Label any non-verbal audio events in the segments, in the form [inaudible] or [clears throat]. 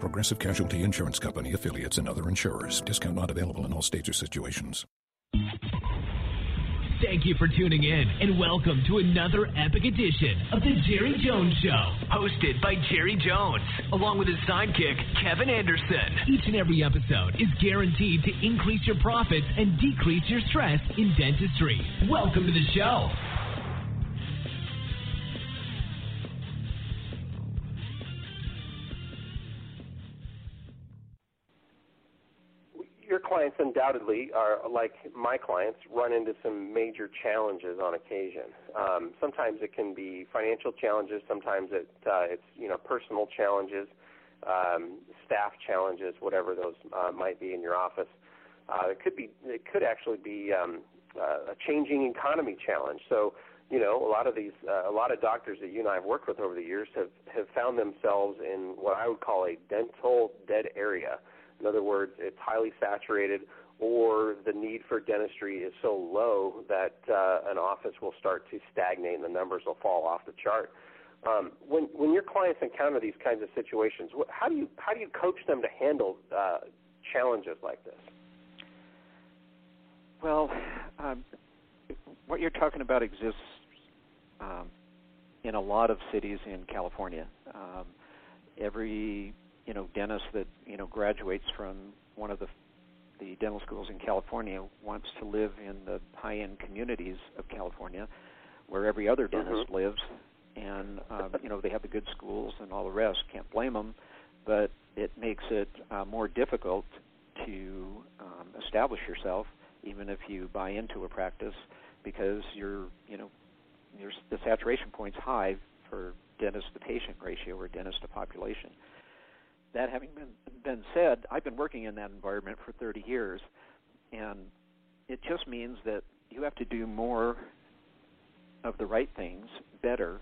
Progressive Casualty Insurance Company affiliates and other insurers. Discount not available in all states or situations. Thank you for tuning in and welcome to another epic edition of The Jerry Jones Show, hosted by Jerry Jones, along with his sidekick, Kevin Anderson. Each and every episode is guaranteed to increase your profits and decrease your stress in dentistry. Welcome to the show. Clients undoubtedly are like my clients run into some major challenges on occasion. Um, sometimes it can be financial challenges. Sometimes it uh, it's you know personal challenges, um, staff challenges, whatever those uh, might be in your office. Uh, it could be it could actually be um, uh, a changing economy challenge. So you know a lot of these uh, a lot of doctors that you and I have worked with over the years have have found themselves in what I would call a dental dead area in other words, it's highly saturated or the need for dentistry is so low that uh, an office will start to stagnate and the numbers will fall off the chart. Um, when when your clients encounter these kinds of situations, what, how do you how do you coach them to handle uh, challenges like this? Well, um, what you're talking about exists um, in a lot of cities in California. Um, every you know dentist that you know graduates from one of the the dental schools in California wants to live in the high-end communities of California, where every other dentist mm-hmm. lives, and um, you know they have the good schools and all the rest. Can't blame them, but it makes it uh, more difficult to um, establish yourself, even if you buy into a practice, because you're you know your the saturation point's high for dentist to patient ratio or dentist to population that having been been said, I've been working in that environment for 30 years, and it just means that you have to do more of the right things better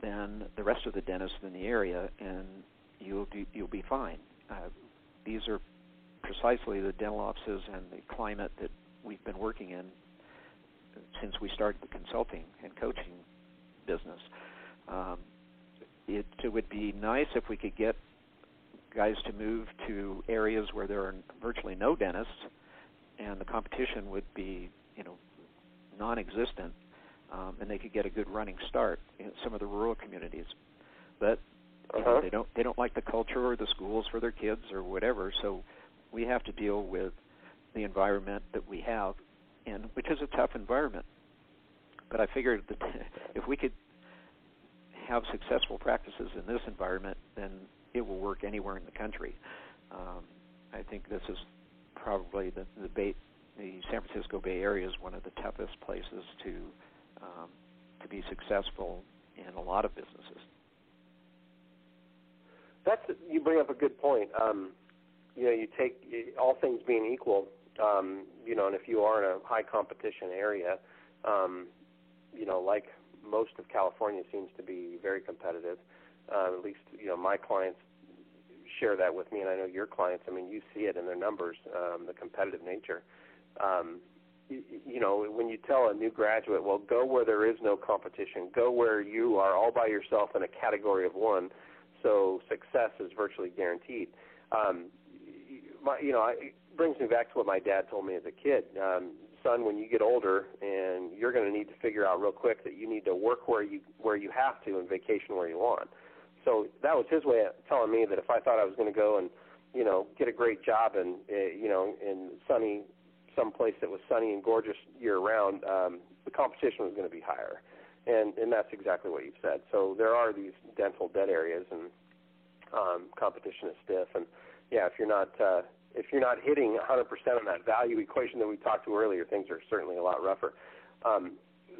than the rest of the dentists in the area, and you'll do, you'll be fine. Uh, these are precisely the dental offices and the climate that we've been working in since we started the consulting and coaching business. Um, it, it would be nice if we could get guys to move to areas where there are virtually no dentists, and the competition would be, you know, non-existent, um, and they could get a good running start in some of the rural communities. But you uh-huh. know, they don't they don't like the culture or the schools for their kids or whatever. So we have to deal with the environment that we have, and which is a tough environment. But I figured that [laughs] if we could have successful practices in this environment, then it will work anywhere in the country. Um, I think this is probably the the Bay, the San Francisco Bay Area is one of the toughest places to um, to be successful in a lot of businesses. That's you bring up a good point. Um, you know, you take all things being equal, um, you know, and if you are in a high competition area, um, you know, like most of California seems to be very competitive. At least, you know, my clients share that with me, and I know your clients. I mean, you see it in their numbers, um, the competitive nature. Um, you, you know, when you tell a new graduate, well, go where there is no competition, go where you are all by yourself in a category of one, so success is virtually guaranteed. Um, my, you know, I, it brings me back to what my dad told me as a kid. Um, son, when you get older, and you're going to need to figure out real quick that you need to work where you where you have to and vacation where you want so that was his way of telling me that if I thought I was going to go and you know get a great job and uh, you know in sunny some place that was sunny and gorgeous year round, um, the competition was going to be higher, and and that's exactly what you've said. So there are these dental dead areas and um, competition is stiff, and yeah, if you're not uh, if you're not hitting 100% on that value equation that we talked to earlier, things are certainly a lot rougher. Um,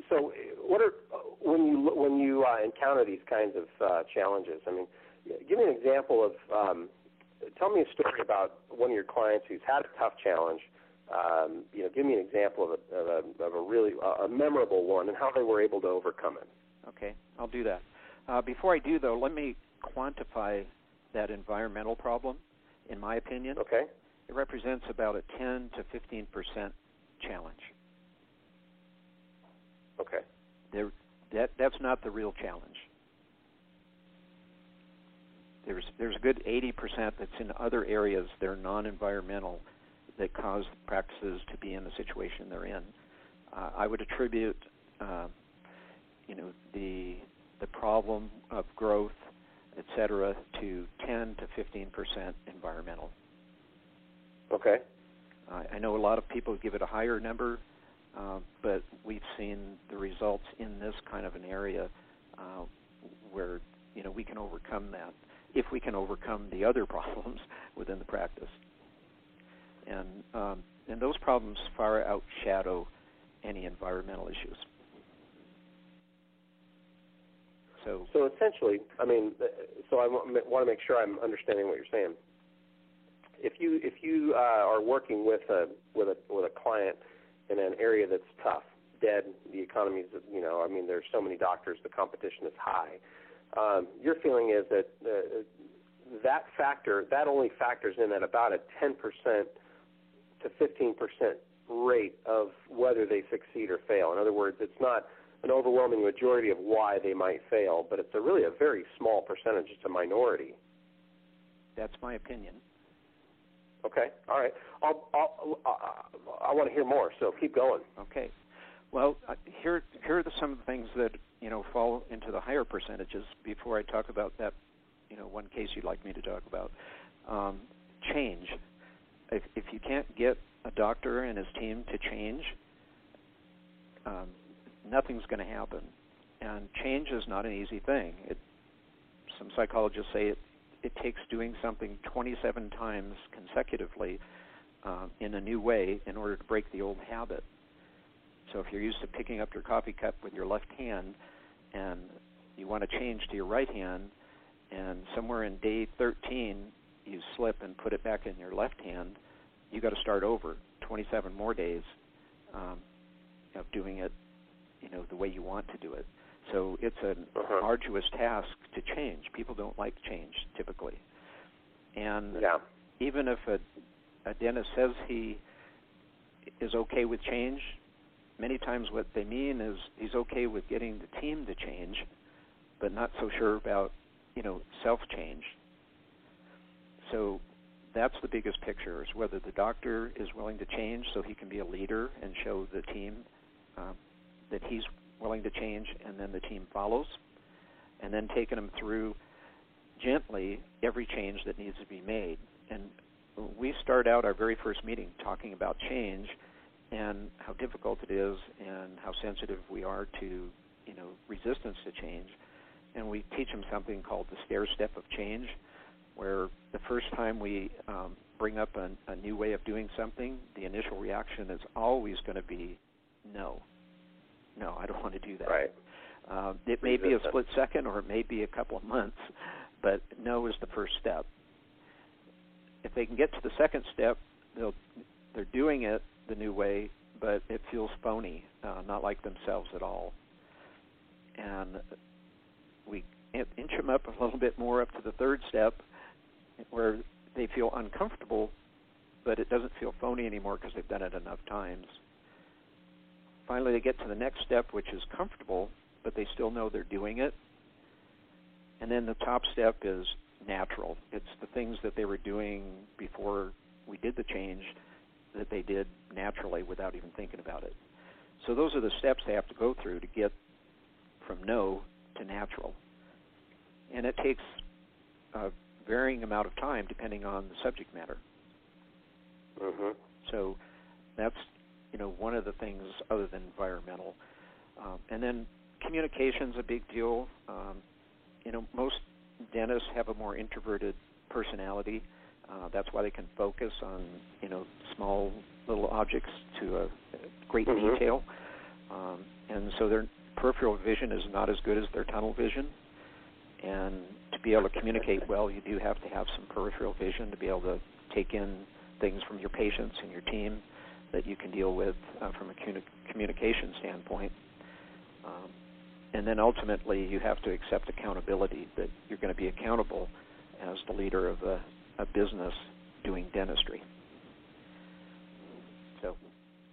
so what are when you when you uh, encounter these kinds of uh, challenges? I mean, give me an example of. Um, tell me a story about one of your clients who's had a tough challenge, Um, you know, give me an example of a, of a, of a really uh, a memorable one and how they were able to overcome it. Okay, I'll do that. Uh, before I do, though, let me quantify that environmental problem. In my opinion, okay, it represents about a 10 to 15 percent challenge. Okay. There, that that's not the real challenge. There's there's a good 80% that's in other areas that are non-environmental that cause practices to be in the situation they're in. Uh, I would attribute, uh, you know, the the problem of growth, et cetera, to 10 to 15 percent environmental. Okay. Uh, I know a lot of people give it a higher number, uh, but we've seen the results in this kind of an area uh, where you know we can overcome that if we can overcome the other [laughs] problems within the practice. And um, and those problems far outshadow any environmental issues. So, so essentially, I mean, so I want to make sure I'm understanding what you're saying. If you if you uh, are working with a with a with a client in an area that's tough, dead, the economy is you know, I mean, there's so many doctors, the competition is high um, your feeling is that uh, that factor that only factors in at about a 10% to 15% rate of whether they succeed or fail. In other words, it's not an overwhelming majority of why they might fail, but it's a really a very small percentage. It's a minority. That's my opinion. Okay. All right. I'll, I'll, I'll, I want to hear more. So keep going. Okay. Well, uh, here here are some of the things that you know fall into the higher percentages. Before I talk about that, you know, one case you'd like me to talk about, um, change. If if you can't get a doctor and his team to change, um, nothing's going to happen. And change is not an easy thing. It, some psychologists say it it takes doing something 27 times consecutively uh, in a new way in order to break the old habit. So if you're used to picking up your coffee cup with your left hand and you want to change to your right hand, and somewhere in day 13 you slip and put it back in your left hand, you got to start over 27 more days um, of doing it, you know, the way you want to do it. So it's an uh-huh. arduous task to change. People don't like change typically, and yeah. even if a, a dentist says he is okay with change, many times what they mean is he's okay with getting the team to change, but not so sure about you know self change. So that's the biggest picture is whether the doctor is willing to change so he can be a leader and show the team uh, that he's willing to change, and then the team follows, and then taking them through gently every change that needs to be made. And we start out our very first meeting talking about change and how difficult it is and how sensitive we are to you know resistance to change and we teach them something called the stair step of change where the first time we um, bring up a, a new way of doing something the initial reaction is always going to be no no i don't want to do that right um, it may be a split second or it may be a couple of months but no is the first step if they can get to the second step they'll they're doing it the new way, but it feels phony, uh, not like themselves at all. And we inch them up a little bit more up to the third step, where they feel uncomfortable, but it doesn't feel phony anymore because they've done it enough times. Finally, they get to the next step, which is comfortable, but they still know they're doing it. And then the top step is natural. It's the things that they were doing before we did the change that they did naturally without even thinking about it. So those are the steps they have to go through to get from no to natural. And it takes a varying amount of time depending on the subject matter. Mm-hmm. So that's you know one of the things other than environmental. Um, and then communication's a big deal. Um, you know most dentists have a more introverted personality. Uh, that's why they can focus on you know small little objects to a great mm-hmm. detail, um, and so their peripheral vision is not as good as their tunnel vision. And to be able to communicate well, you do have to have some peripheral vision to be able to take in things from your patients and your team that you can deal with uh, from a communication standpoint. Um, and then ultimately, you have to accept accountability that you're going to be accountable as the leader of a, a business doing dentistry. So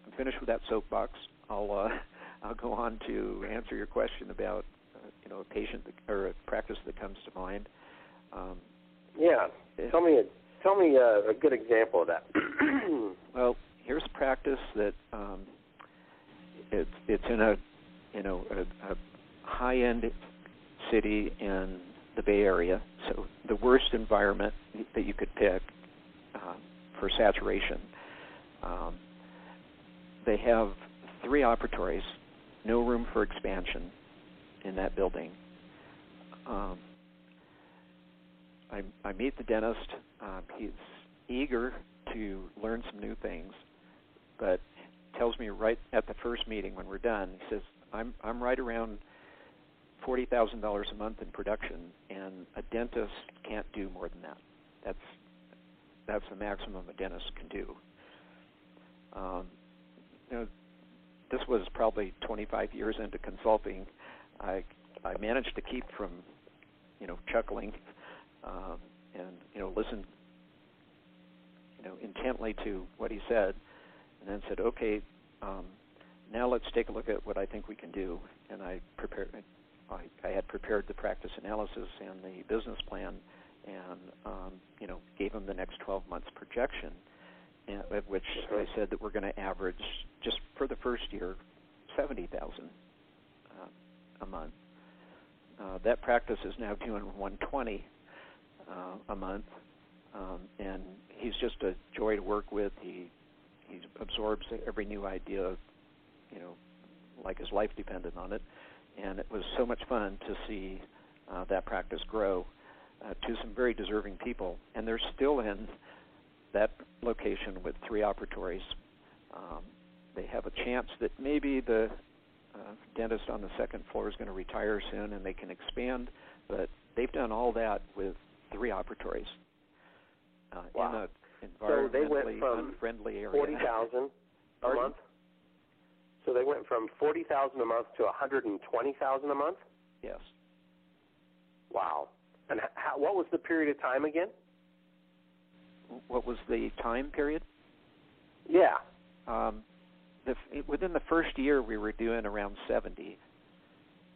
I'm finished with that soapbox. I'll uh, [laughs] I'll go on to answer your question about uh, you know a patient that, or a practice that comes to mind. Um, yeah, tell me a tell me a, a good example of that. well, here's practice that um, it's it's in a you know a, a high end city in the Bay Area, so the worst environment that you could pick uh, for saturation. Um, they have three operatories, no room for expansion in that building. Um, I, I meet the dentist. Um, he's eager to learn some new things, but tells me right at the first meeting when we're done, he says, "I'm I'm right around forty thousand dollars a month in production, and a dentist can't do more than that. That's that's the maximum a dentist can do." Um, you know, this was probably 25 years into consulting. I I managed to keep from, you know, chuckling um, and you know listened you know intently to what he said, and then said, okay, um, now let's take a look at what I think we can do. And I prepared. I, I had prepared the practice analysis and the business plan, and um, you know gave him the next 12 months projection, and, at which I said that we're going to average just for the first year, 70,000 uh, a month. Uh, that practice is now doing 120 uh, a month, um, and he's just a joy to work with. He he absorbs every new idea, you know, like his life depended on it, and it was so much fun to see uh, that practice grow uh, to some very deserving people, and they're still in that location with three operatories. Um, they have a chance that maybe the uh, dentist on the second floor is going to retire soon, and they can expand, but they've done all that with three operatories uh, wow. in a so they went from. Forty thousand a [laughs] month. So they went from forty thousand a month to one hundred and twenty thousand a month. Yes. Wow. And how, what was the period of time again? What was the time period? Yeah. Um, the, within the first year, we were doing around seventy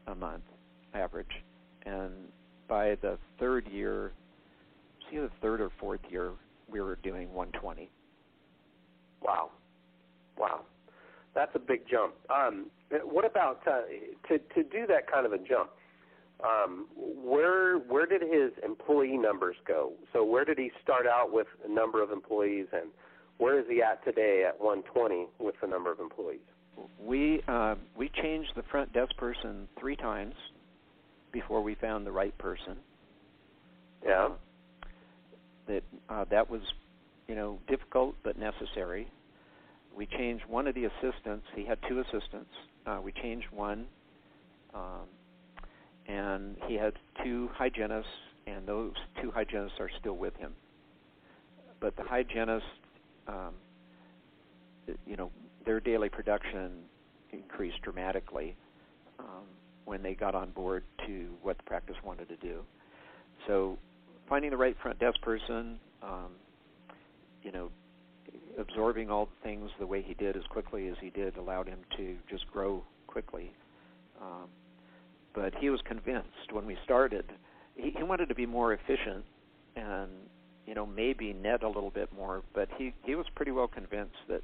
a month average, and by the third year, see the third or fourth year, we were doing 120. Wow, wow, that's a big jump. Um, what about uh, to to do that kind of a jump? Um, where where did his employee numbers go? So where did he start out with a number of employees, and where is he at today at 120 with the number of employees? We uh, we changed the front desk person three times before we found the right person. Yeah. That uh, that was, you know, difficult but necessary. We changed one of the assistants. He had two assistants. Uh, we changed one, um, and he had two hygienists, and those two hygienists are still with him. But the hygienists, um, you know, their daily production increased dramatically. Um, when they got on board to what the practice wanted to do. So finding the right front desk person, um, you know, absorbing all the things the way he did as quickly as he did allowed him to just grow quickly. Um, but he was convinced when we started. He, he wanted to be more efficient and you know maybe net a little bit more, but he he was pretty well convinced that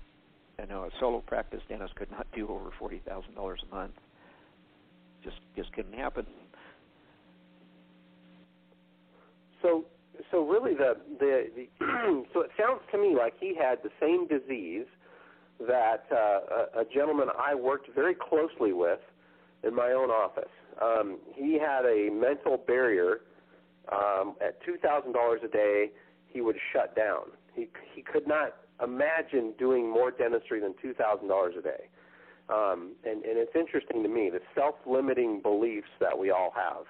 you know a solo practice dentist could not do over forty thousand dollars a month just just couldn't happen. So so really the the, the [clears throat] so it sounds to me like he had the same disease that uh, a, a gentleman I worked very closely with in my own office. Um, he had a mental barrier. Um, at two thousand dollars a day, he would shut down. He he could not imagine doing more dentistry than two thousand dollars a day. Um, and, and it's interesting to me the self-limiting beliefs that we all have.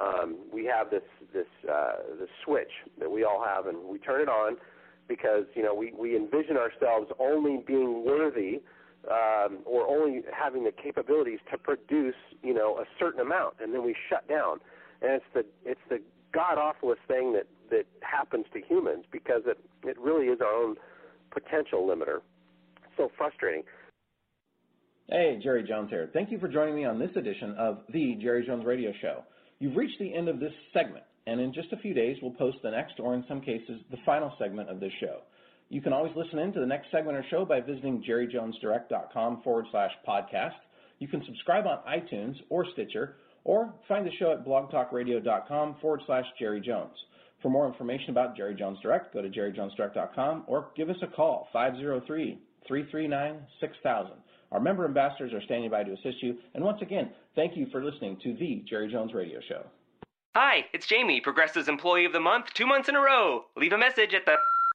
Um, we have this this uh, this switch that we all have, and we turn it on, because you know we we envision ourselves only being worthy um, or only having the capabilities to produce you know a certain amount, and then we shut down. And it's the it's the god awfulest thing that that happens to humans because it it really is our own potential limiter. It's so frustrating. Hey, Jerry Jones here. Thank you for joining me on this edition of the Jerry Jones Radio Show. You've reached the end of this segment, and in just a few days, we'll post the next, or in some cases, the final segment of this show. You can always listen in to the next segment or show by visiting jerryjonesdirect.com forward slash podcast. You can subscribe on iTunes or Stitcher, or find the show at blogtalkradio.com forward slash Jerry Jones. For more information about Jerry Jones Direct, go to jerryjonesdirect.com or give us a call, 503 339 6000. Our member ambassadors are standing by to assist you. And once again, thank you for listening to the Jerry Jones Radio Show. Hi, it's Jamie, Progressive's Employee of the Month, two months in a row. Leave a message at the.